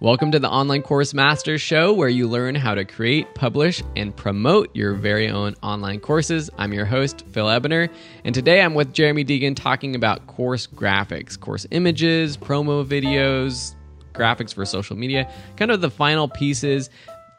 Welcome to the Online Course Master Show, where you learn how to create, publish, and promote your very own online courses. I'm your host, Phil Ebiner, and today I'm with Jeremy Deighan talking about course graphics, course images, promo videos, graphics for social media, kind of the final pieces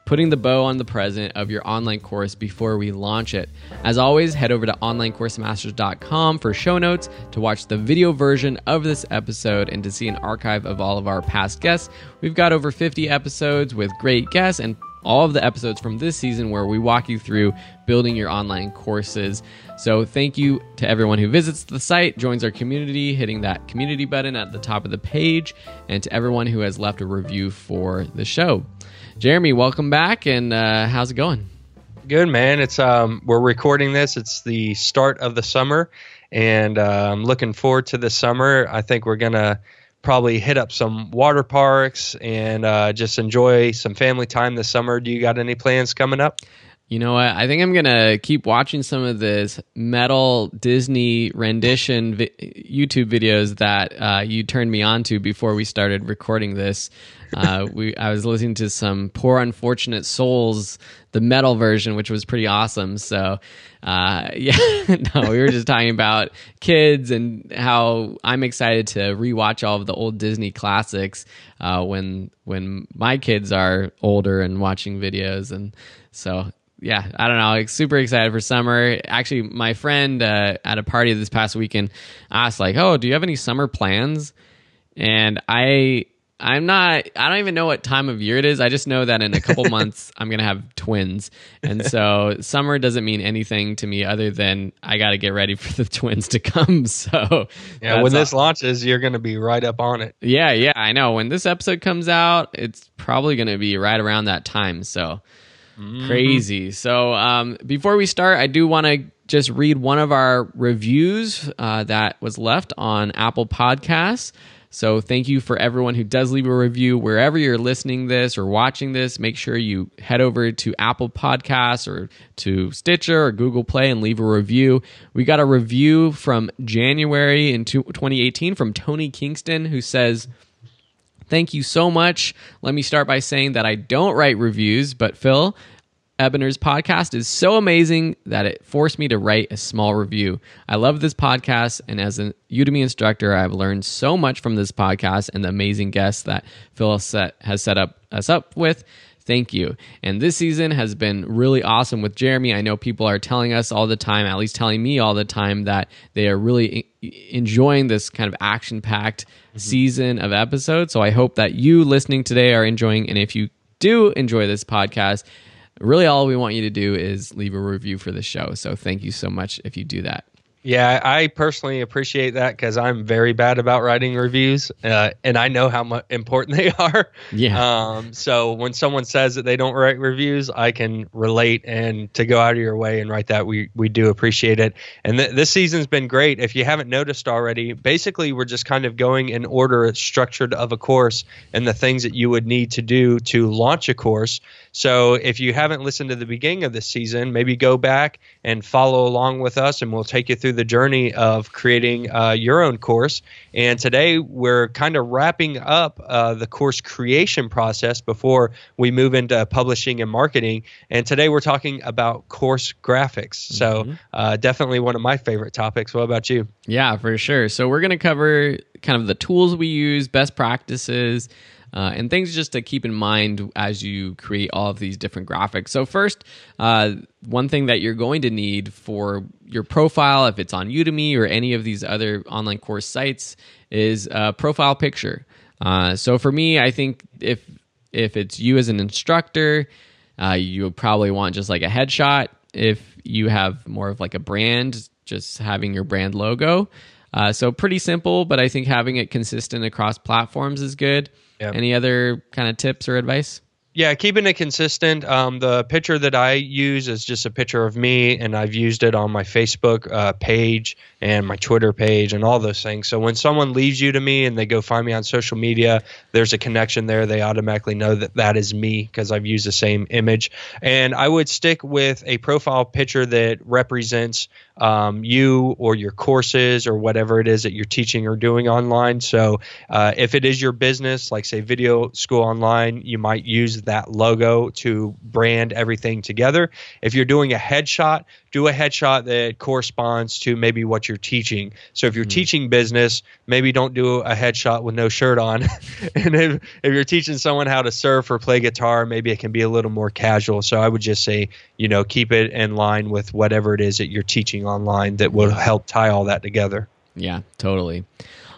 putting the bow on the present of your online course before we launch it. As always, head over to onlinecoursemasters.com for show notes, to watch the video version of this episode, and to see an archive of all of our past guests. We've got over 50 episodes with great guests and all of the episodes from this season where we walk you through building your online courses. So, thank you to everyone who visits the site, joins our community, hitting that community button at the top of the page, and to everyone who has left a review for the show. Jeremy, welcome back, and uh, how's it going? Good, man. It's um, we're recording this. It's the start of the summer, and uh, I'm looking forward to the summer. I think we're gonna probably hit up some water parks and uh, just enjoy some family time this summer. Do you got any plans coming up? You know what? I think I'm gonna keep watching some of this metal Disney rendition vi- YouTube videos that uh, you turned me on to before we started recording this. Uh, we I was listening to some Poor Unfortunate Souls, the metal version, which was pretty awesome. So, uh, yeah, no, we were just talking about kids and how I'm excited to rewatch all of the old Disney classics uh, when when my kids are older and watching videos and so yeah, I don't know. Like, super excited for summer. Actually, my friend uh, at a party this past weekend asked, like, "Oh, do you have any summer plans?" And I, I'm not. I don't even know what time of year it is. I just know that in a couple months I'm gonna have twins, and so summer doesn't mean anything to me other than I got to get ready for the twins to come. So yeah, when this all. launches, you're gonna be right up on it. Yeah, yeah, I know. When this episode comes out, it's probably gonna be right around that time. So Mm-hmm. Crazy. So um, before we start, I do want to just read one of our reviews uh, that was left on Apple Podcasts. So thank you for everyone who does leave a review wherever you're listening this or watching this. Make sure you head over to Apple Podcasts or to Stitcher or Google Play and leave a review. We got a review from January in 2018 from Tony Kingston who says, Thank you so much. Let me start by saying that I don't write reviews, but Phil, Ebiner's podcast is so amazing that it forced me to write a small review. I love this podcast, and as a Udemy instructor, I've learned so much from this podcast and the amazing guests that Phil set, has set up us up with. Thank you. And this season has been really awesome with Jeremy. I know people are telling us all the time, at least telling me all the time, that they are really enjoying this kind of action packed mm-hmm. season of episodes. So I hope that you listening today are enjoying. And if you do enjoy this podcast, really all we want you to do is leave a review for the show. So thank you so much if you do that. Yeah, I personally appreciate that because I'm very bad about writing reviews, uh, and I know how much important they are. Yeah. Um, so when someone says that they don't write reviews, I can relate, and to go out of your way and write that, we we do appreciate it. And th- this season's been great. If you haven't noticed already, basically we're just kind of going in order, structured of a course, and the things that you would need to do to launch a course. So if you haven't listened to the beginning of this season, maybe go back and follow along with us, and we'll take you through the journey of creating uh, your own course. And today we're kind of wrapping up uh, the course creation process before we move into publishing and marketing. And today we're talking about course graphics. So mm-hmm. uh, definitely one of my favorite topics. What about you? Yeah, for sure. So we're going to cover kind of the tools we use, best practices uh, and things just to keep in mind as you create all of these different graphics. So, first, uh, one thing that you're going to need for your profile, if it's on Udemy or any of these other online course sites, is a profile picture. Uh, so, for me, I think if if it's you as an instructor, uh, you probably want just like a headshot. If you have more of like a brand, just having your brand logo. Uh, so pretty simple, but I think having it consistent across platforms is good. Yep. Any other kind of tips or advice? Yeah, keeping it consistent. Um, the picture that I use is just a picture of me, and I've used it on my Facebook uh, page and my Twitter page and all those things. So when someone leaves Udemy and they go find me on social media, there's a connection there. They automatically know that that is me because I've used the same image. And I would stick with a profile picture that represents um, you or your courses or whatever it is that you're teaching or doing online. So uh, if it is your business, like say Video School Online, you might use that logo to brand everything together. If you're doing a headshot, do a headshot that corresponds to maybe what you're teaching. So if you're mm-hmm. teaching business, maybe don't do a headshot with no shirt on. and if, if you're teaching someone how to surf or play guitar, maybe it can be a little more casual. So I would just say, you know, keep it in line with whatever it is that you're teaching online that will help tie all that together. Yeah, totally.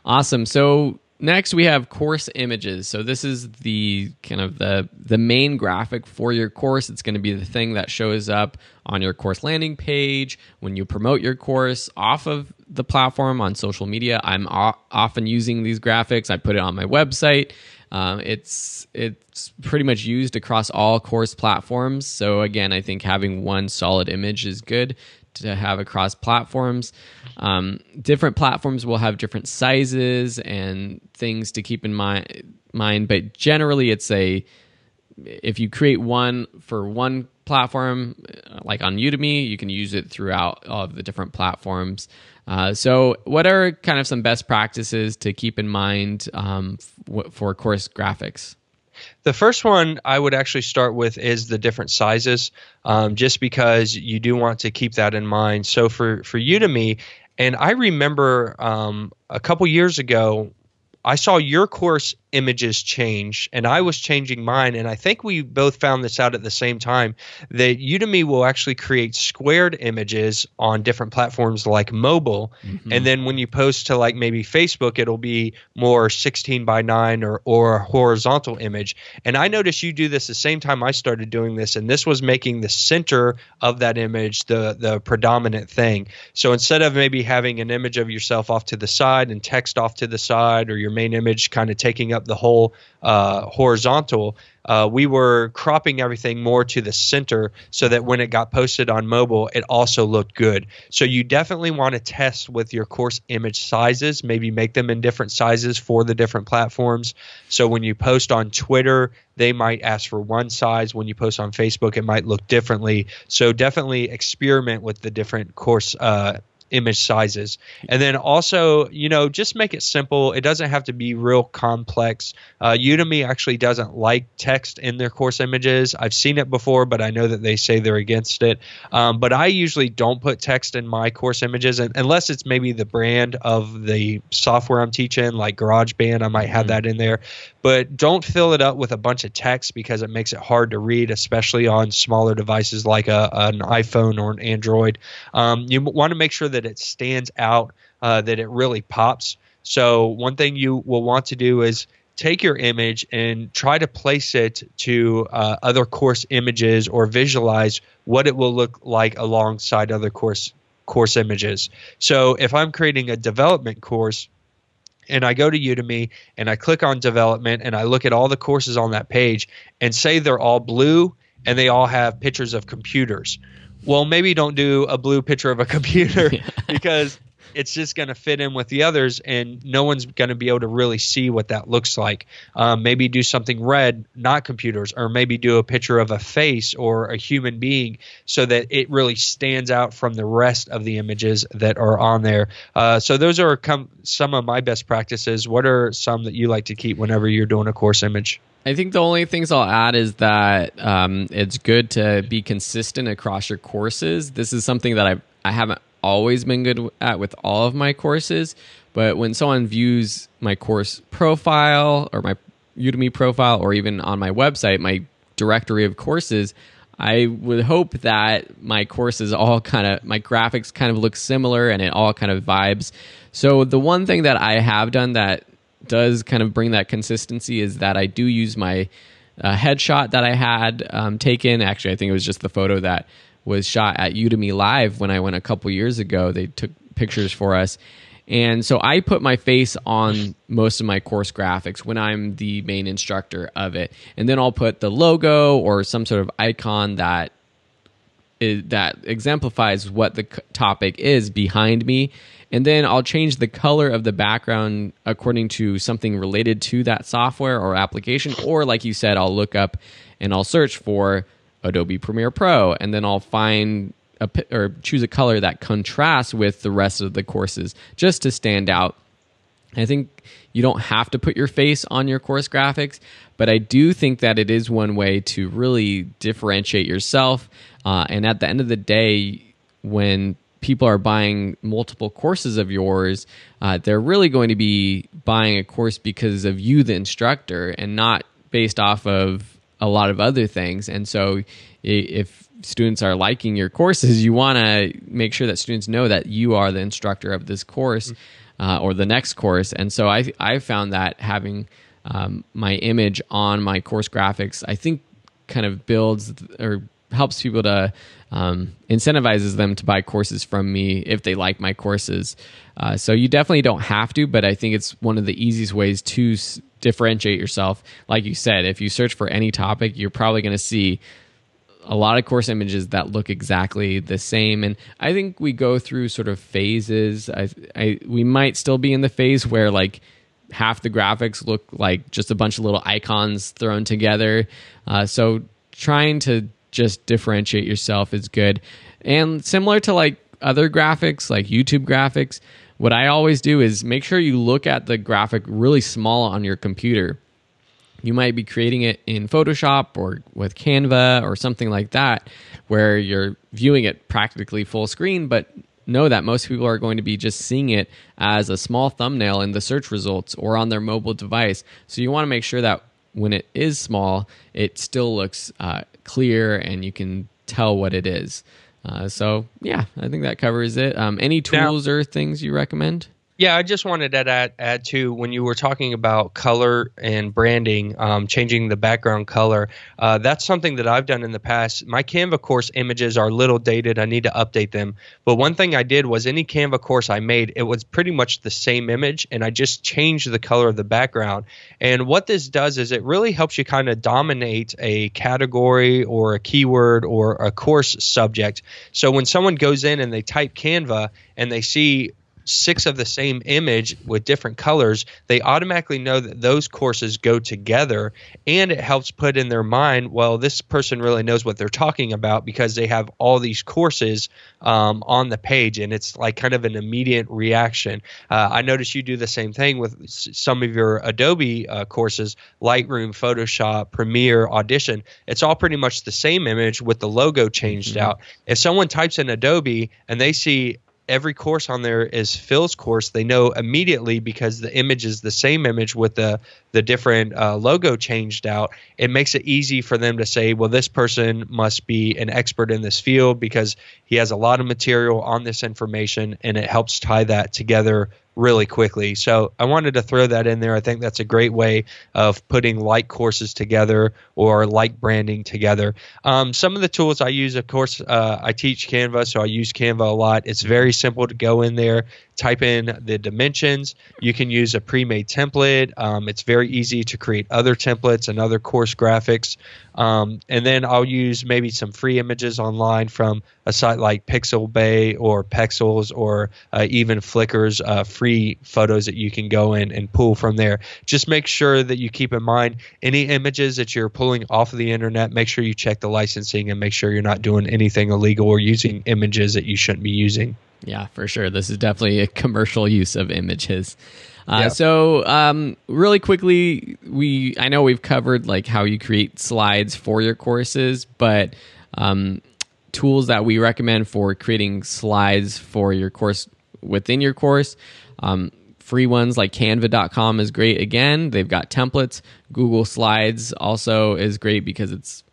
Awesome. So next we have course images so this is the kind of the the main graphic for your course it's going to be the thing that shows up on your course landing page when you promote your course off of the platform on social media i'm often using these graphics i put it on my website um, it's it's pretty much used across all course platforms so again i think having one solid image is good to have across platforms. Um, different platforms will have different sizes and things to keep in mind. Mind, but generally, it's a if you create one for one platform, like on Udemy, you can use it throughout all of the different platforms. Uh, so, what are kind of some best practices to keep in mind um, f- for course graphics? The first one I would actually start with is the different sizes, um, just because you do want to keep that in mind. So for for Udemy, and I remember um, a couple years ago I saw your course images change and I was changing mine. And I think we both found this out at the same time that Udemy will actually create squared images on different platforms like mobile. Mm-hmm. And then when you post to like maybe Facebook, it'll be more 16 by 9 or, or a horizontal image. And I noticed you do this the same time I started doing this. And this was making the center of that image the, the predominant thing. So instead of maybe having an image of yourself off to the side and text off to the side or your main image kind of taking up the whole uh, horizontal, uh, we were cropping everything more to the center so that when it got posted on mobile, it also looked good. So you definitely want to test with your course image sizes, maybe make them in different sizes for the different platforms. So when you post on Twitter, they might ask for one size. When you post on Facebook, it might look differently. So definitely experiment with the different course uh, image sizes. And then also, you know, just make it simple. It doesn't have to be real complex. Uh, Udemy actually doesn't like text in their course images. I've seen it before, but I know that they say they're against it. Um, but I usually don't put text in my course images unless it's maybe the brand of the software I'm teaching, like GarageBand. I might have mm-hmm. that in there but don't fill it up with a bunch of text because it makes it hard to read, especially on smaller devices like a, an iPhone or an Android. Um, you want to make sure that it stands out, uh, that it really pops. So, one thing you will want to do is take your image and try to place it to uh, other course images or visualize what it will look like alongside other course course images. So if I'm creating a development course, and I go to Udemy and I click on development and I look at all the courses on that page and say they're all blue and they all have pictures of computers. Well, maybe don't do a blue picture of a computer because it's just going to fit in with the others, and no one's going to be able to really see what that looks like. Um, maybe do something red, not computers, or maybe do a picture of a face or a human being so that it really stands out from the rest of the images that are on there. Uh, so those are com- some of my best practices. What are some that you like to keep whenever you're doing a course image? I think the only things I'll add is that um, it's good to be consistent across your courses. This is something that I I haven't always been good at with all of my courses. But when someone views my course profile or my Udemy profile, or even on my website, my directory of courses, I would hope that my courses all kind of, my graphics kind of look similar and it all kind of vibes. So the one thing that I have done that does kind of bring that consistency is that I do use my uh, headshot that I had um, taken. Actually, I think it was just the photo that was shot at Udemy Live when I went a couple years ago. They took pictures for us. And so I put my face on most of my course graphics when I'm the main instructor of it. And then I'll put the logo or some sort of icon that is, that exemplifies what the topic is behind me. And then I'll change the color of the background according to something related to that software or application. Or, like you said, I'll look up and I'll search for Adobe Premiere Pro, and then I'll find a or choose a color that contrasts with the rest of the courses just to stand out. I think you don't have to put your face on your course graphics, but I do think that it is one way to really differentiate yourself. Uh, and at the end of the day, when people are buying multiple courses of yours, uh, they're really going to be buying a course because of you, the instructor, and not based off of a lot of other things. And so, if students are liking your courses, you want to make sure that students know that you are the instructor of this course uh, or the next course. And so, I I found that having um, my image on my course graphics, I think, kind of builds or helps people to um, incentivizes them to buy courses from me if they like my courses. Uh, so you definitely don't have to, but I think it's one of the easiest ways to s- differentiate yourself. Like you said, if you search for any topic, you're probably going to see a lot of course images that look exactly the same. And I think we go through sort of phases. I, I we might still be in the phase where like half the graphics look like just a bunch of little icons thrown together. Uh, so trying to just differentiate yourself is good. And similar to like other graphics, like YouTube graphics, what I always do is make sure you look at the graphic really small on your computer. You might be creating it in Photoshop or with Canva or something like that, where you're viewing it practically full screen, but know that most people are going to be just seeing it as a small thumbnail in the search results or on their mobile device. So you want to make sure that when it is small, it still looks uh, clear and you can tell what it is. Uh, so yeah, I think that covers it. Um, any tools now, or things you recommend? Yeah, I just wanted to add, add to when you were talking about color and branding, um, changing the background color. Uh, that's something that I've done in the past. My Canva course images are a little dated. I need to update them. But one thing I did was any Canva course I made, it was pretty much the same image, and I just changed the color of the background. And what this does is it really helps you kind of dominate a category or a keyword or a course subject. So when someone goes in and they type Canva and they see six of the same image with different colors, they automatically know that those courses go together. And it helps put in their mind, well, this person really knows what they're talking about because they have all these courses um, on the page. And it's like kind of an immediate reaction. Uh, I notice you do the same thing with some of your Adobe uh, courses Lightroom, Photoshop, Premiere, Audition. It's all pretty much the same image with the logo changed mm-hmm. out. If someone types in Adobe and they see every course on there is Phil's course, they know immediately because the image is the same image with the the different uh, logo changed out. It makes it easy for them to say, well, this person must be an expert in this field because he has a lot of material on this information, and it helps tie that together really quickly. So I wanted to throw that in there. I think that's a great way of putting like courses together or like branding together. Um, some of the tools I use, of course, uh, I teach Canva, so I use Canva a lot. It's very simple to go in there, type in the dimensions. You can use a pre-made template. Um, it's very easy to create other templates and other course graphics. Um, and then I'll use maybe some free images online from a site like Pixabay or Pexels or uh, even Flickr's uh, free photos that you can go in and pull from there. Just make sure that you keep in mind any images that you're pulling off of the internet. Make sure you check the licensing and make sure you're not doing anything illegal or using images that you shouldn't be using. Yeah, for sure. This is definitely a commercial use of images. Uh, yeah. So, um, really quickly, we I know we've covered like how you create slides for your courses, but um, tools that we recommend for creating slides for your course within your course. Um, free ones like canva.com is great again they've got templates google slides also is great because it's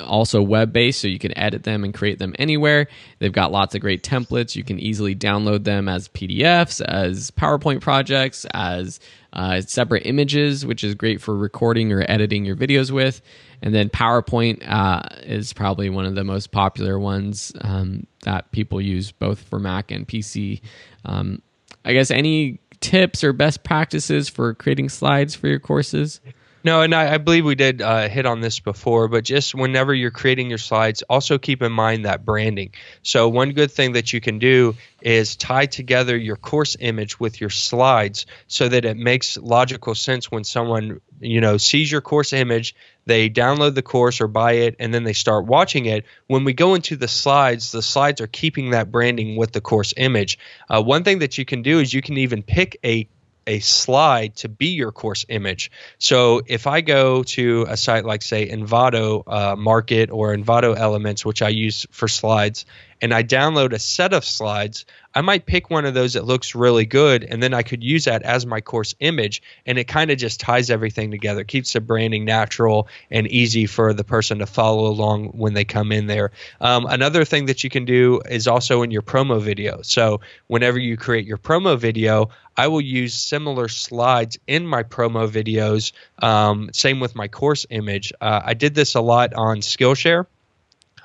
also web based, so you can edit them and create them anywhere. They've got lots of great templates. You can easily download them as PDFs, as PowerPoint projects, as uh, separate images, which is great for recording or editing your videos with. And then PowerPoint uh, is probably one of the most popular ones um, that people use both for Mac and PC. Um, I guess any tips or best practices for creating slides for your courses? No, and I, I believe we did uh, hit on this before, but just whenever you're creating your slides, also keep in mind that branding. So, one good thing that you can do is tie together your course image with your slides so that it makes logical sense when someone you know sees your course image they download the course or buy it and then they start watching it when we go into the slides the slides are keeping that branding with the course image uh, one thing that you can do is you can even pick a a slide to be your course image. So if I go to a site like, say, Envato uh, Market or Envato Elements, which I use for slides, and I download a set of slides, I might pick one of those that looks really good, and then I could use that as my course image, and it kind of just ties everything together, keeps the branding natural and easy for the person to follow along when they come in there. Um, another thing that you can do is also in your promo video. So whenever you create your promo video, I will use similar slides in my promo videos. Um, same with my course image. Uh, I did this a lot on Skillshare.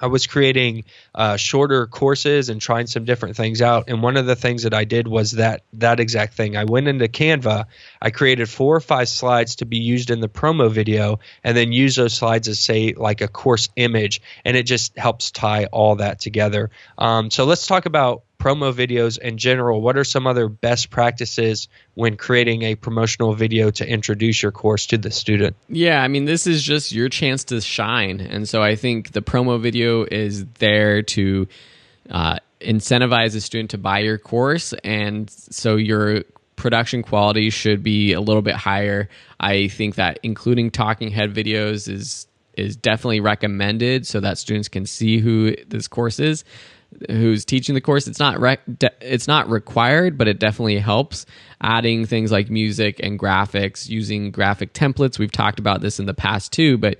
I was creating uh, shorter courses and trying some different things out. And one of the things that I did was that that exact thing. I went into Canva, I created four or five slides to be used in the promo video, and then use those slides as say like a course image, and it just helps tie all that together. Um, so let's talk about promo videos in general, what are some other best practices when creating a promotional video to introduce your course to the student? Yeah, I mean, this is just your chance to shine. And so I think the promo video is there to uh, incentivize a student to buy your course. And so your production quality should be a little bit higher. I think that including talking head videos is is definitely recommended so that students can see who this course is who's teaching the course. It's not rec- it's not required, but it definitely helps. Adding things like music and graphics, using graphic templates. We've talked about this in the past too, but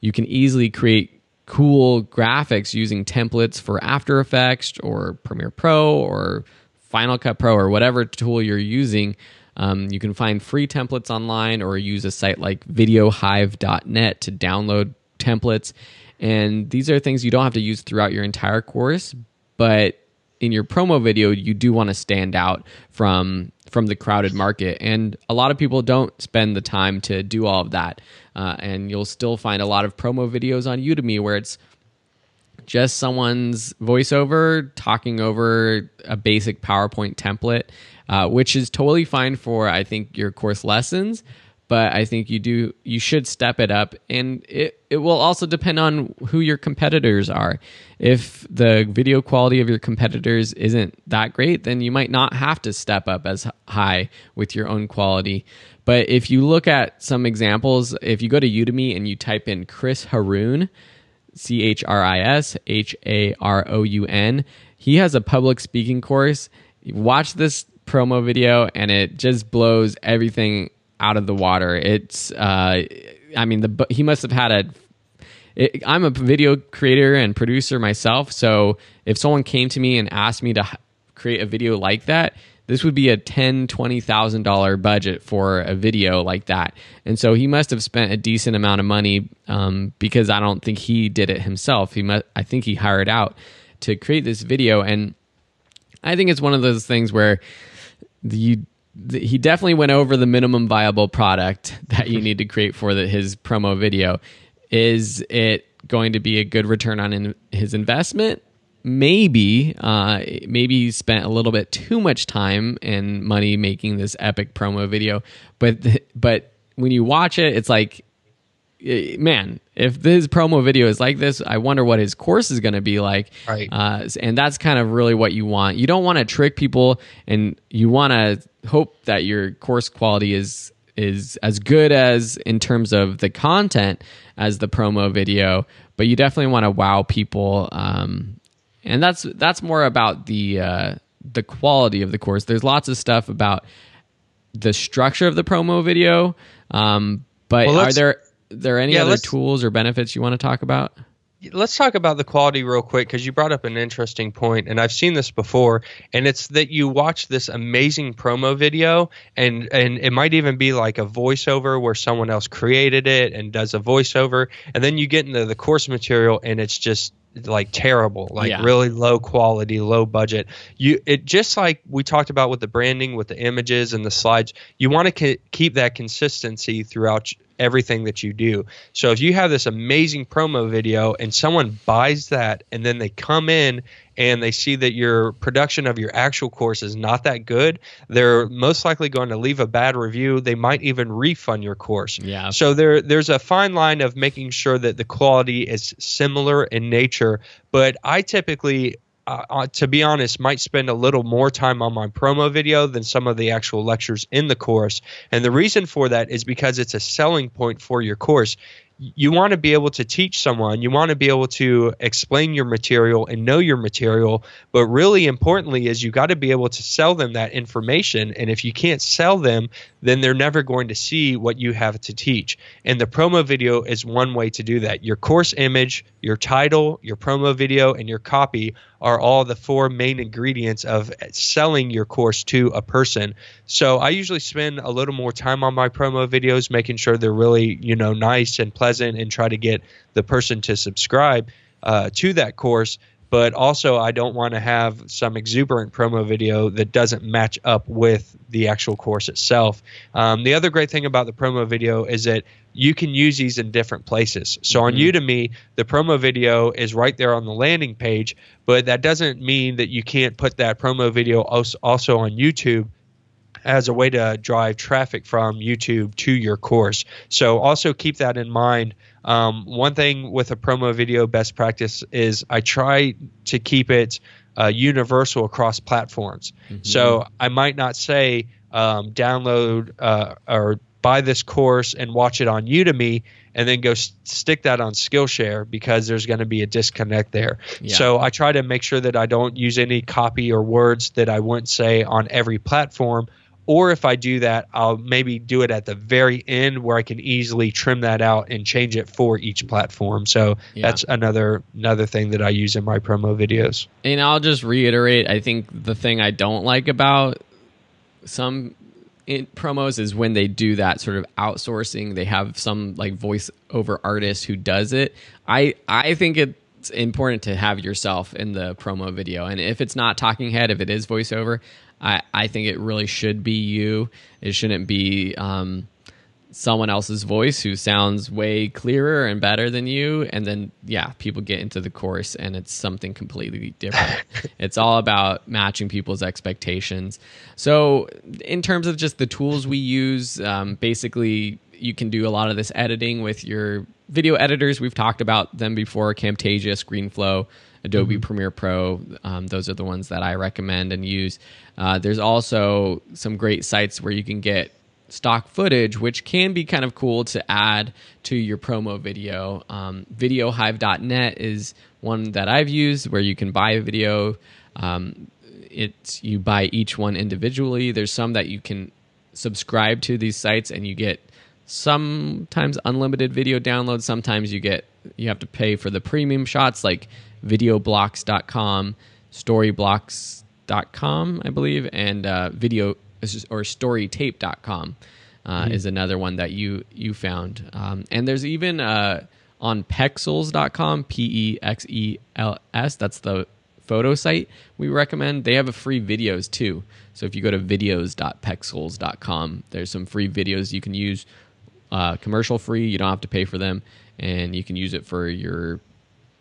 you can easily create cool graphics using templates for After Effects or Premiere Pro or Final Cut Pro or whatever tool you're using. Um, you can find free templates online or use a site like videohive.net to download templates. And these are things you don't have to use throughout your entire course, but in your promo video you do want to stand out from from the crowded market. And a lot of people don't spend the time to do all of that. Uh, and you'll still find a lot of promo videos on udemy where it's just someone's voiceover talking over a basic powerpoint template uh, which is totally fine for i think your course lessons but I think you do you should step it up and it it will also depend on who your competitors are. If the video quality of your competitors isn't that great, then you might not have to step up as high with your own quality. But if you look at some examples, if you go to Udemy and you type in Chris Haroun, C H R I S H A R O U N, he has a public speaking course. Watch this promo video and it just blows everything out of the water. It's, uh, I mean, the he must have had a. It, I'm a video creator and producer myself, so if someone came to me and asked me to create a video like that, this would be a ten, twenty thousand dollar budget for a video like that. And so he must have spent a decent amount of money um, because I don't think he did it himself. He must, I think he hired out to create this video, and I think it's one of those things where you he definitely went over the minimum viable product that you need to create for the, his promo video. Is it going to be a good return on in, his investment? Maybe, uh, maybe he spent a little bit too much time and money making this epic promo video, but but when you watch it, it's like man, if this promo video is like this, I wonder what his course is going to be like. Right. Uh, and that's kind of really what you want. You don't want to trick people, and you want to hope that your course quality is is as good as in terms of the content as the promo video. But you definitely want to wow people, um, and that's that's more about the uh, the quality of the course. There's lots of stuff about the structure of the promo video. Um, but well, are there there any yeah, other tools or benefits you want to talk about? Let's talk about the quality real quick because you brought up an interesting point, and I've seen this before. And it's that you watch this amazing promo video, and and it might even be like a voiceover where someone else created it and does a voiceover, and then you get into the course material, and it's just like terrible like yeah. really low quality low budget you it just like we talked about with the branding with the images and the slides you want to keep that consistency throughout everything that you do. So if you have this amazing promo video and someone buys that and then they come in and they see that your production of your actual course is not that good, they're most likely going to leave a bad review. They might even refund your course. Yeah. So there there's a fine line of making sure that the quality is similar in nature, but I typically uh, to be honest, might spend a little more time on my promo video than some of the actual lectures in the course. And the reason for that is because it's a selling point for your course you want to be able to teach someone, you want to be able to explain your material and know your material, but really importantly is you got to be able to sell them that information and if you can't sell them, then they're never going to see what you have to teach. And the promo video is one way to do that. Your course image, your title, your promo video and your copy are all the four main ingredients of selling your course to a person. So I usually spend a little more time on my promo videos, making sure they're really, you know, nice and pleasant and try to get the person to subscribe uh, to that course but also I don't want to have some exuberant promo video that doesn't match up with the actual course itself. Um, the other great thing about the promo video is that you can use these in different places. So mm-hmm. on Udemy, the promo video is right there on the landing page, but that doesn't mean that you can't put that promo video also on YouTube as a way to drive traffic from YouTube to your course. So also keep that in mind um, one thing with a promo video best practice is I try to keep it uh, universal across platforms. Mm-hmm. So I might not say um, download uh, or buy this course and watch it on Udemy and then go s- stick that on Skillshare because there's going to be a disconnect there. Yeah. So I try to make sure that I don't use any copy or words that I wouldn't say on every platform or if I do that, I'll maybe do it at the very end where I can easily trim that out and change it for each platform. So yeah. that's another another thing that I use in my promo videos. And I'll just reiterate, I think the thing I don't like about some promos is when they do that sort of outsourcing. They have some like voiceover artist who does it. I I think it's important to have yourself in the promo video. And if it's not talking head, if it is voiceover, I, I think it really should be you. It shouldn't be um, someone else's voice who sounds way clearer and better than you. And then, yeah, people get into the course and it's something completely different. it's all about matching people's expectations. So, in terms of just the tools we use, um, basically, you can do a lot of this editing with your video editors. We've talked about them before Camtasia, ScreenFlow. Adobe mm-hmm. Premiere Pro. Um, those are the ones that I recommend and use. Uh, there's also some great sites where you can get stock footage, which can be kind of cool to add to your promo video. Um, VideoHive.net is one that I've used where you can buy a video. Um, it's you buy each one individually. There's some that you can subscribe to these sites and you get sometimes unlimited video downloads. Sometimes you get you have to pay for the premium shots like videoblocks.com, storyblocks.com, I believe, and uh, video or storytape.com uh, mm-hmm. is another one that you you found. Um, and there's even uh, on pexels.com, P E X E L S, that's the photo site we recommend. They have a free videos too. So if you go to videos.pexels.com, there's some free videos you can use uh, commercial free. You don't have to pay for them, and you can use it for your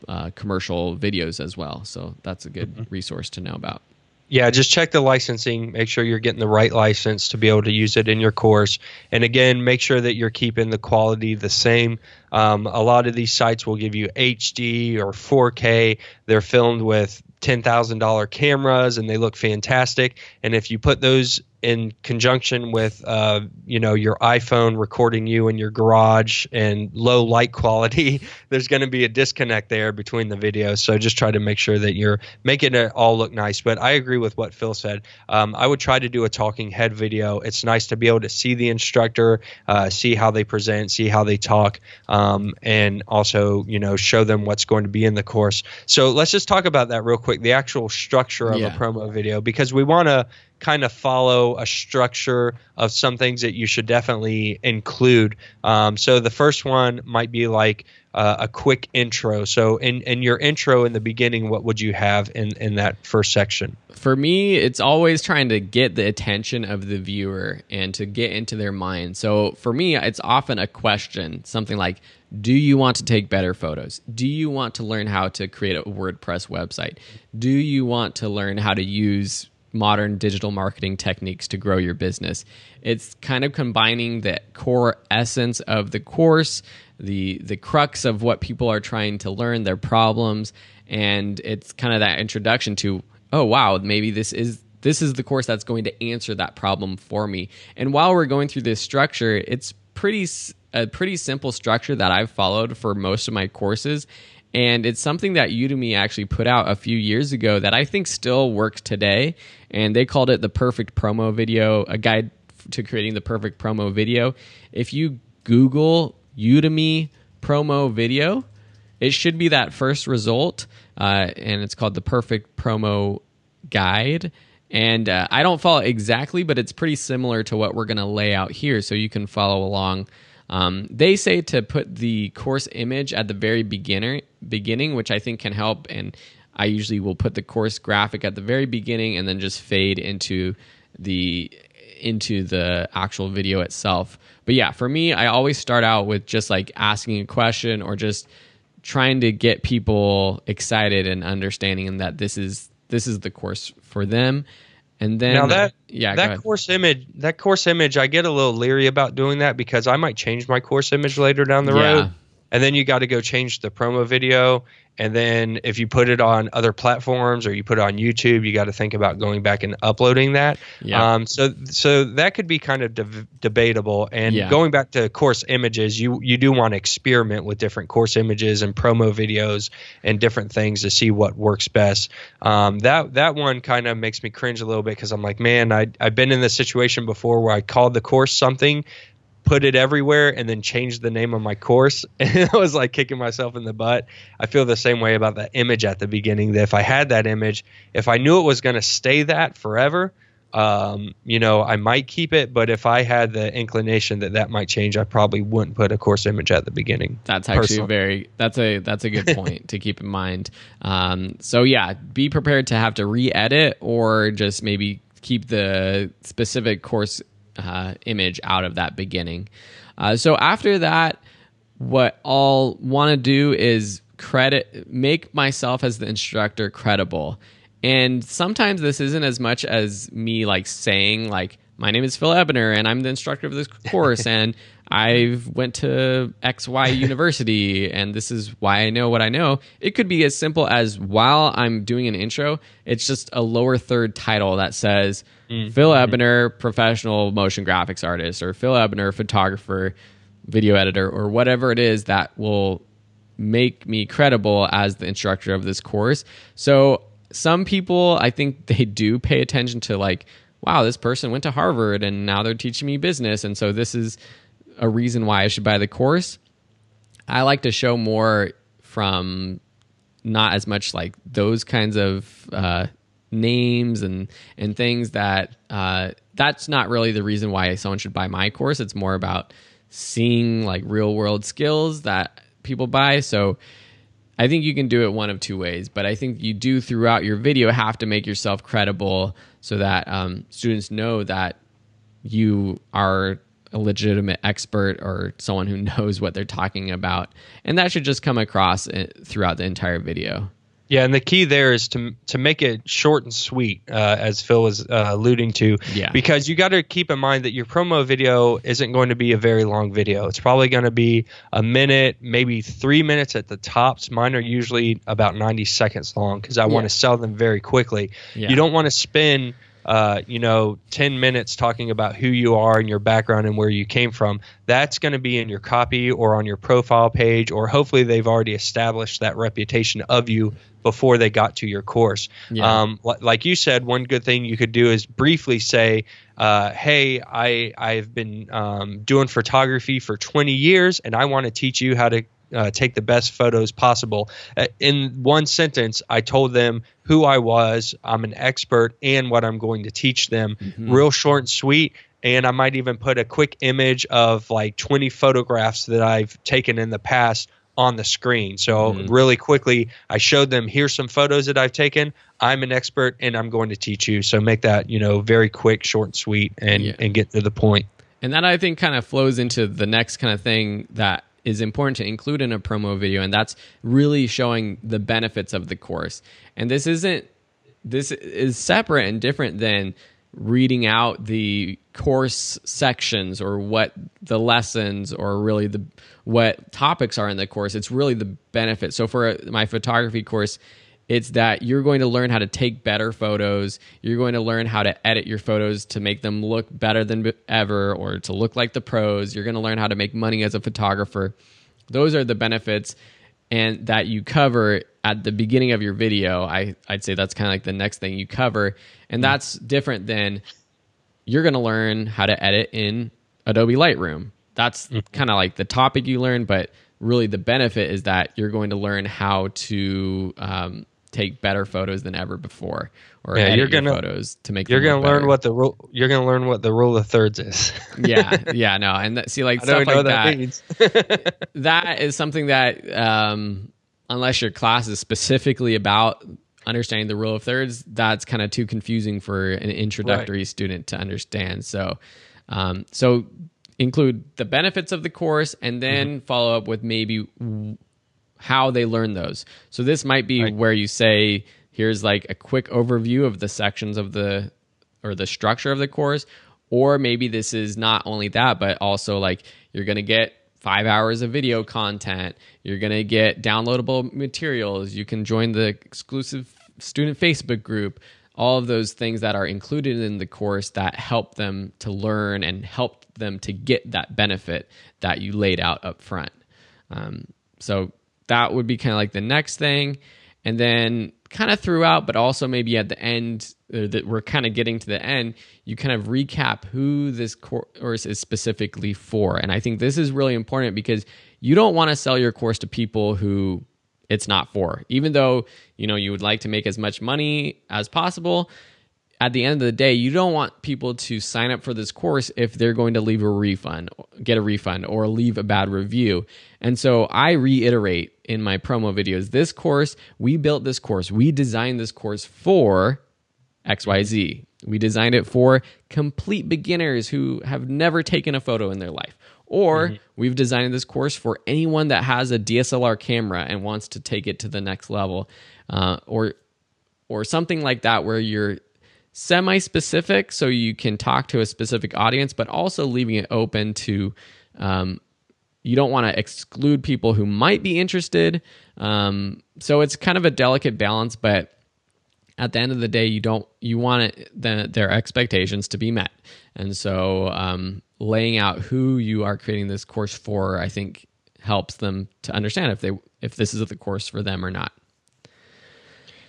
uh, commercial videos as well. So that's a good mm-hmm. resource to know about. Yeah, just check the licensing. Make sure you're getting the right license to be able to use it in your course. And again, make sure that you're keeping the quality the same. Um, a lot of these sites will give you HD or 4K. They're filmed with $10,000 cameras and they look fantastic. And if you put those in conjunction with uh, you know your iPhone recording you in your garage and low light quality, there's going to be a disconnect there between the videos. So just try to make sure that you're making it all look nice. But I agree with what Phil said. Um, I would try to do a talking head video. It's nice to be able to see the instructor, uh, see how they present, see how they talk, um, and also you know show them what's going to be in the course. So let's just talk about that real quick. The actual structure of yeah. a promo video because we want to kind of follow a structure of some things that you should definitely include. Um, so the first one might be like uh, a quick intro. So in in your intro in the beginning, what would you have in in that first section? For me, it's always trying to get the attention of the viewer and to get into their mind. So for me, it's often a question, something like, "Do you want to take better photos? Do you want to learn how to create a WordPress website? Do you want to learn how to use modern digital marketing techniques to grow your business. It's kind of combining the core essence of the course, the the crux of what people are trying to learn, their problems, and it's kind of that introduction to, oh wow, maybe this is this is the course that's going to answer that problem for me. And while we're going through this structure, it's pretty a pretty simple structure that I've followed for most of my courses and it's something that Udemy actually put out a few years ago that I think still works today. And they called it the perfect promo video, a guide to creating the perfect promo video. If you Google Udemy promo video, it should be that first result. Uh, and it's called the perfect promo guide. And uh, I don't follow exactly, but it's pretty similar to what we're going to lay out here. So you can follow along um, they say to put the course image at the very beginner beginning, which I think can help. And I usually will put the course graphic at the very beginning and then just fade into the into the actual video itself. But yeah, for me, I always start out with just like asking a question or just trying to get people excited and understanding that this is this is the course for them and then now uh, that yeah, that course image, that course image, I get a little leery about doing that because I might change my course image later down the yeah. road, and then you got to go change the promo video, and then if you put it on other platforms or you put it on YouTube, you got to think about going back and uploading that. Yeah. Um, so so that could be kind of de- debatable. And yeah. going back to course images, you you do want to experiment with different course images and promo videos and different things to see what works best. Um, that that one kind of makes me cringe a little bit because I'm like, man, I I've been in this situation before where I called the course something put it everywhere and then changed the name of my course and I was like kicking myself in the butt. I feel the same way about that image at the beginning that if I had that image, if I knew it was going to stay that forever, um, you know, I might keep it, but if I had the inclination that that might change, I probably wouldn't put a course image at the beginning. That's actually personally. very that's a that's a good point to keep in mind. Um, so yeah, be prepared to have to re-edit or just maybe keep the specific course uh, image out of that beginning. Uh, so after that, what I'll want to do is credit, make myself as the instructor credible. And sometimes this isn't as much as me like saying like my name is Phil Ebiner and I'm the instructor of this course and I went to XY university and this is why I know what I know. It could be as simple as while I'm doing an intro, it's just a lower third title that says mm-hmm. Phil Ebiner, professional motion graphics artist, or Phil Ebiner, photographer, video editor, or whatever it is that will make me credible as the instructor of this course. So some people, I think they do pay attention to like, wow, this person went to Harvard and now they're teaching me business. And so this is a reason why I should buy the course. I like to show more from not as much like those kinds of uh, names and and things that uh, that's not really the reason why someone should buy my course. It's more about seeing like real world skills that people buy. So I think you can do it one of two ways, but I think you do throughout your video have to make yourself credible so that um, students know that you are a legitimate expert or someone who knows what they're talking about. And that should just come across eh, throughout the entire video. Yeah, and the key there is to to make it short and sweet, uh, as Phil was uh, alluding to. Yeah. Because you got to keep in mind that your promo video isn't going to be a very long video. It's probably going to be a minute, maybe three minutes at the tops. Mine are usually about ninety seconds long because I yeah. want to sell them very quickly. Yeah. You don't want to spend uh, you know, 10 minutes talking about who you are and your background and where you came from, that's going to be in your copy or on your profile page, or hopefully they've already established that reputation of you before they got to your course. Yeah. Um, like you said, one good thing you could do is briefly say, uh, "Hey, I I've been um, doing photography for 20 years, and I want to teach you how to uh, take the best photos possible. Uh, in one sentence, I told them who I was, I'm an expert, and what I'm going to teach them. Mm-hmm. Real short and sweet. And I might even put a quick image of like 20 photographs that I've taken in the past on the screen. So mm-hmm. really quickly, I showed them here's some photos that I've taken. I'm an expert and I'm going to teach you. So make that, you know, very quick, short and sweet and yeah. and get to the point. And that I think kind of flows into the next kind of thing that is important to include in a promo video and that's really showing the benefits of the course. And this isn't this is separate and different than reading out the course sections or what the lessons or really the what topics are in the course it's really the benefit so for my photography course it's that you're going to learn how to take better photos you're going to learn how to edit your photos to make them look better than ever or to look like the pros you're going to learn how to make money as a photographer those are the benefits and that you cover at the beginning of your video, I, I'd say that's kind of like the next thing you cover. And mm. that's different than you're going to learn how to edit in Adobe Lightroom. That's mm-hmm. kind of like the topic you learn, but really the benefit is that you're going to learn how to um, take better photos than ever before, or yeah, you're gonna, photos to make. You're going to learn what the rule. You're going to learn what the rule of thirds is. yeah, yeah, no, and th- see, like stuff like that. That, that is something that um, unless your class is specifically about understanding the rule of thirds, that's kind of too confusing for an introductory right. student to understand. So, um, so include the benefits of the course and then mm-hmm. follow up with maybe how they learn those. So this might be right. where you say, here's like a quick overview of the sections of the or the structure of the course, or maybe this is not only that, but also like you're going to get five hours of video content. You're going to get downloadable materials. You can join the exclusive student Facebook group. All of those things that are included in the course that help them to learn and help them to get that benefit that you laid out up front. Um, so that would be kind of like the next thing. And then kind of throughout, but also maybe at the end, that we're kind of getting to the end, you kind of recap who this course is specifically for. And I think this is really important because you don't want to sell your course to people who it's not for. Even though, you know, you would like to make as much money as possible, at the end of the day, you don't want people to sign up for this course if they're going to leave a refund, get a refund, or leave a bad review. And so I reiterate in my promo videos this course, we built this course, we designed this course for XYZ. We designed it for complete beginners who have never taken a photo in their life. Or mm-hmm. we've designed this course for anyone that has a DSLR camera and wants to take it to the next level. Uh, or or something like that where you're semi specific so you can talk to a specific audience, but also leaving it open to um, you don't want to exclude people who might be interested. Um, so it's kind of a delicate balance, but at the end of the day, you don't you want it, the, their expectations to be met, and so um, laying out who you are creating this course for, I think, helps them to understand if they if this is the course for them or not.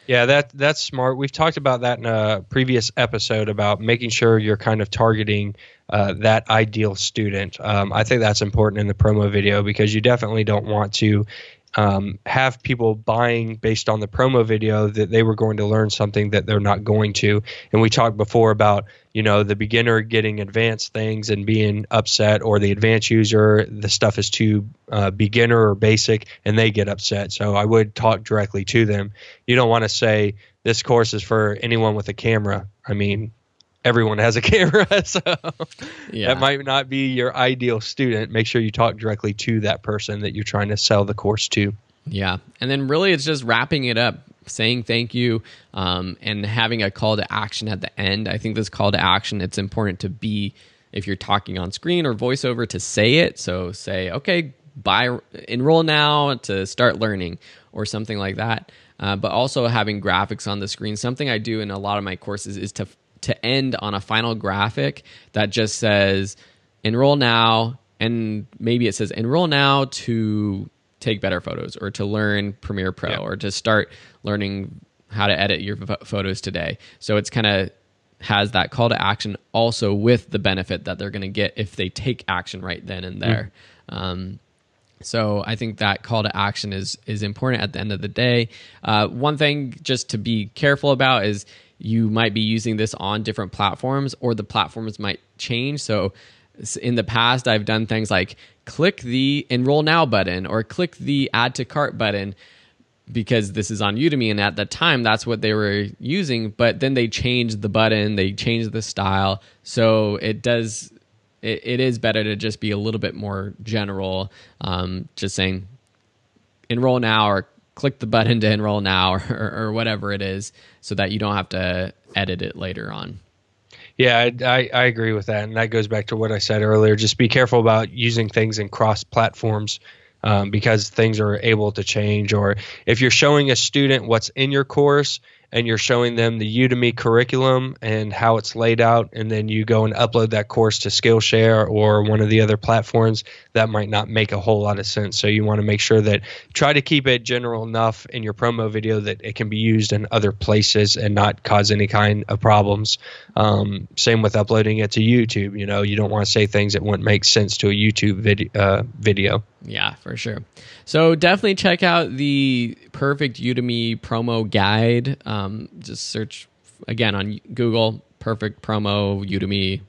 Yeah, that that's smart. We've talked about that in a previous episode about making sure you're kind of targeting uh, that ideal student. Um, I think that's important in the promo video because you definitely don't want to um, have people buying based on the promo video that they were going to learn something that they're not going to. And we talked before about you know the beginner getting advanced things and being upset, or the advanced user the stuff is too uh, beginner or basic and they get upset. So I would talk directly to them. You don't want to say this course is for anyone with a camera. I mean, everyone has a camera, so yeah. that might not be your ideal student. Make sure you talk directly to that person that you're trying to sell the course to. Yeah, and then really it's just wrapping it up, saying thank you, um, and having a call to action at the end. I think this call to action it's important to be if you're talking on screen or voiceover to say it. So say, okay, buy enroll now to start learning or something like that. Uh, but also having graphics on the screen. Something I do in a lot of my courses is to to end on a final graphic that just says enroll now and maybe it says enroll now to take better photos or to learn Premiere Pro yeah. or to start learning how to edit your photos today. So it's kind of has that call to action also with the benefit that they're going to get if they take action right then and there. Mm. Um, So I think that call to action is is important at the end of the day. Uh, one thing just to be careful about is you might be using this on different platforms, or the platforms might change. So in the past, I've done things like click the enroll now button or click the add to cart button because this is on Udemy and at that time that's what they were using but then they changed the button they changed the style so it does it, it is better to just be a little bit more general um, just saying enroll now or click the button to enroll now or, or, whatever it is so that you don't have to edit it later on yeah, I, I, I, agree with that, and that goes back to what I said earlier. Just be careful about using things in cross platforms um, because things are able to change. Or if you're showing a student what's in your course and you're showing them the Udemy curriculum and how it's laid out, and then you go and upload that course to Skillshare or one of the other platforms, that might not make a whole lot of sense. So you want to make sure that try to keep it general enough in your promo video that it can be used in other places and not cause any kind of problems. Um, same with uploading it to YouTube. You know, you don't want to say things that wouldn't make sense to a YouTube video. Uh, video. Yeah, for sure. So definitely check out the perfect Udemy promo guide. Um, just search again on Google perfect promo Udemy,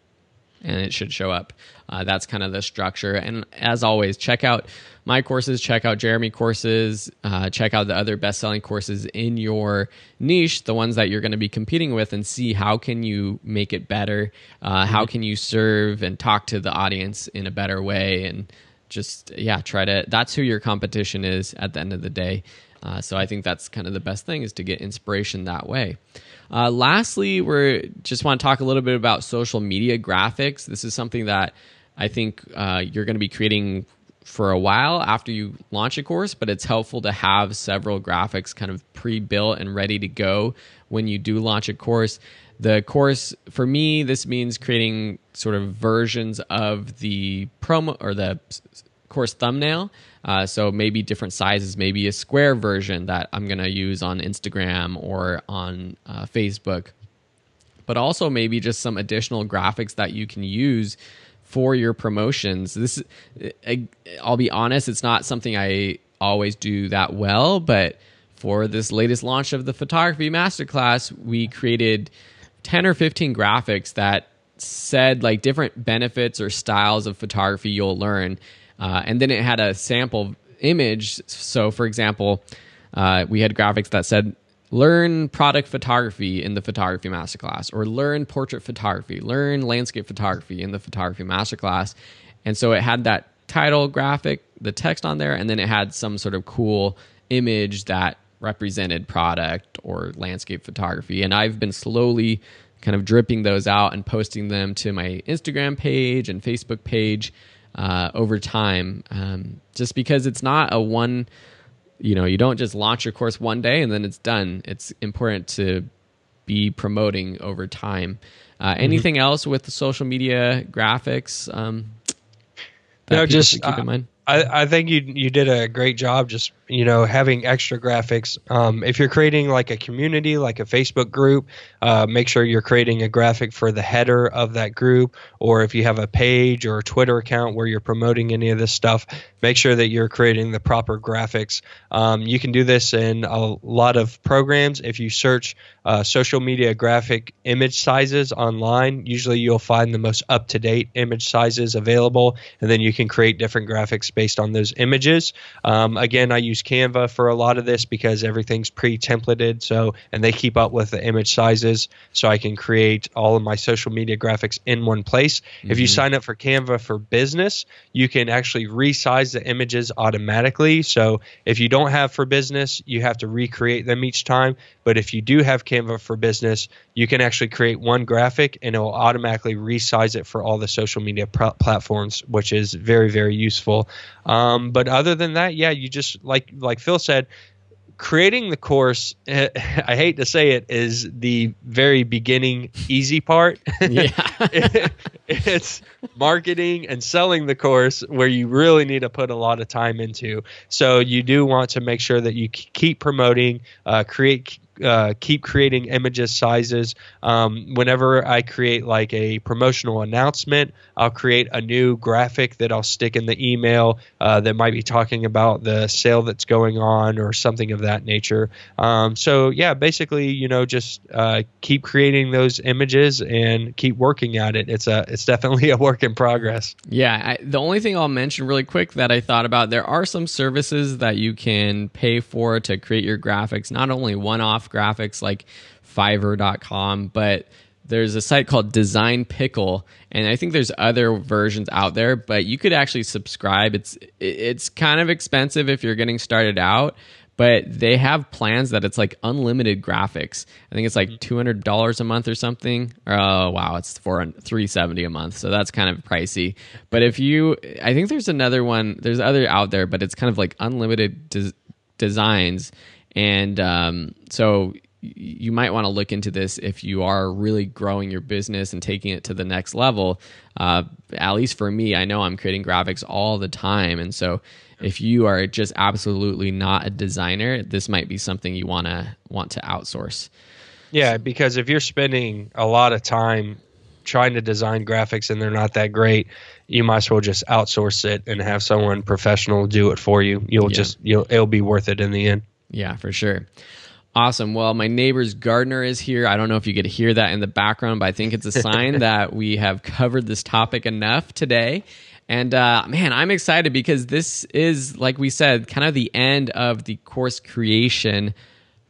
and it should show up. Uh, that's kind of the structure. And as always, check out my courses, check out Jeremy courses, uh, check out the other best-selling courses in your niche, the ones that you're going to be competing with, and see how can you make it better. Uh, how mm-hmm. can you serve and talk to the audience in a better way and just yeah try to that's who your competition is at the end of the day uh, so i think that's kind of the best thing is to get inspiration that way. Uh, lastly we just want to talk a little bit about social media graphics. This is something that i think uh, you're going to be creating for a while after you launch a course but it's helpful to have several graphics kind of pre-built and ready to go when you do launch a course. The course for me this means creating sort of versions of the promo or the course thumbnail. Uh, so maybe different sizes maybe a square version that i'm going to use on instagram or on uh, facebook. But also maybe just some additional graphics that you can use for your promotions. This I, i'll be honest it's not something i always do that well but for this latest launch of the photography masterclass we created 10 or 15 graphics that said like different benefits or styles of photography you'll learn. Uh, and then it had a sample image. So, for example, uh, we had graphics that said, learn product photography in the photography masterclass, or learn portrait photography, learn landscape photography in the photography masterclass. And so it had that title graphic, the text on there, and then it had some sort of cool image that represented product or landscape photography. And I've been slowly kind of dripping those out and posting them to my Instagram page and Facebook page uh, over time, um, just because it's not a one, you know, you don't just launch your course one day and then it's done. It's important to be promoting over time. Uh, mm-hmm. anything else with the social media graphics? Um, no, just keep uh, in mind. I, I think you you did a great job just you know having extra graphics. Um, if you're creating like a community like a facebook group uh, make sure you're creating a graphic for the header of that group. Or if you have a page or a twitter account where you're promoting any of this stuff make sure that you're creating the proper graphics. Um, you can do this in a lot of programs. If you search uh, social media graphic image sizes online usually you'll find the most up-to-date image sizes available and then you can create different graphics based on those images. Um, again i use use Canva for a lot of this because everything's pre-templated. So, and they keep up with the image sizes, so I can create all of my social media graphics in one place. Mm-hmm. If you mm-hmm. sign up for Canva for business, you can actually resize the images automatically. So, if you don't have for business, you have to recreate them each time. But if you do have Canva for business, you can actually create one graphic and it will automatically resize it for all the social media pr- platforms, which is very, very useful. Um, but other than that, yeah, you just like like Phil said, creating the course i hate to say it is the very beginning easy part. Yeah. It's marketing and selling the course where you really need to put a lot of time into. So you do want to make sure that you keep promoting uh, create uh, keep creating images sizes. Um, whenever I create like a promotional announcement, I'll create a new graphic that I'll stick in the email uh, that might be talking about the sale that's going on or something of that nature. Um, so yeah, basically, you know, just uh, keep creating those images and keep working at it. It's a it's definitely a work in progress. Yeah, I, the only thing I'll mention really quick that I thought about there are some services that you can pay for to create your graphics. Not only one off graphics like Fiverr.com, but there's a site called Design Pickle, and I think there's other versions out there. But you could actually subscribe. It's it's kind of expensive if you're getting started out, but they have plans that it's like unlimited graphics. I think it's like mm-hmm. two hundred dollars a month or something. Oh wow, it's for three seventy a month, so that's kind of pricey. But if you, I think there's another one. There's other out there, but it's kind of like unlimited des- designs, and um, so you might want to look into this if you are really growing your business and taking it to the next level. Uh, at least for me, I know I'm creating graphics all the time, and so if you are just absolutely not a designer, this might be something you want to want to outsource. Yeah, because if you're spending a lot of time trying to design graphics and they're not that great, you might as well just outsource it and have someone professional do it for you. You'll yeah. just you'll it'll be worth it in the end. Yeah, for sure. Awesome. Well, my neighbor's gardener is here. I don't know if you could hear that in the background, but I think it's a sign that we have covered this topic enough today. And uh, man, I'm excited because this is, like we said, kind of the end of the course creation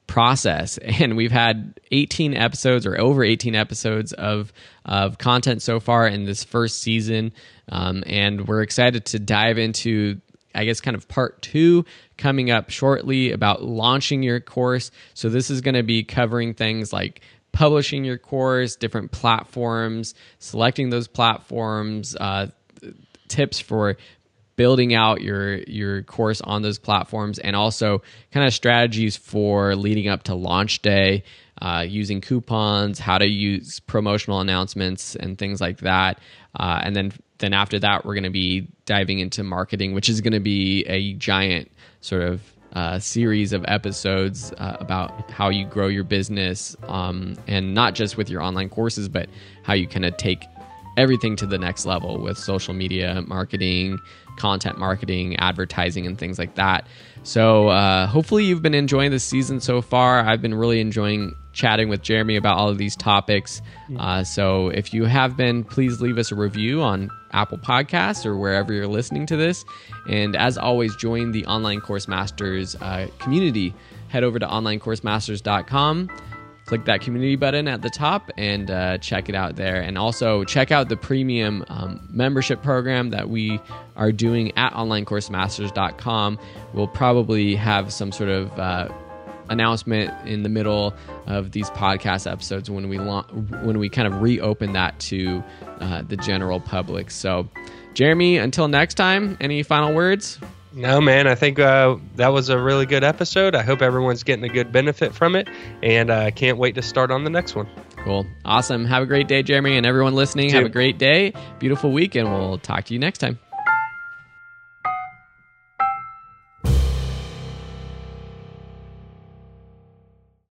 process. And we've had 18 episodes or over 18 episodes of, of content so far in this first season. Um, and we're excited to dive into I guess, kind of part two coming up shortly about launching your course. So, this is going to be covering things like publishing your course, different platforms, selecting those platforms, uh, tips for building out your your course on those platforms and also kind of strategies for leading up to launch day uh, using coupons how to use promotional announcements and things like that uh, and then then after that, we're going to be diving into marketing, which is going to be a giant sort of uh, series of episodes uh, about how you grow your business, um, and not just with your online courses, but how you kind of take everything to the next level with social media marketing, content marketing, advertising, and things like that. So, uh, hopefully, you've been enjoying this season so far. I've been really enjoying chatting with Jeremy about all of these topics. Uh, so if you have been, please leave us a review on Apple Podcasts or wherever you're listening to this. And as always, join the Online Course Masters uh, community. Head over to onlinecoursemasters.com. Click that community button at the top and uh, check it out there. And also check out the premium um, membership program that we are doing at onlinecoursemasters.com. We'll probably have some sort of uh, announcement in the middle of these podcast episodes when we la- when we kind of reopen that to uh, the general public. So, Jeremy, until next time, any final words? No, man. I think uh, that was a really good episode. I hope everyone's getting a good benefit from it, and I uh, can't wait to start on the next one. Cool. Awesome. Have a great day, Jeremy, and everyone listening. Have a great day, beautiful week, and we'll talk to you next time.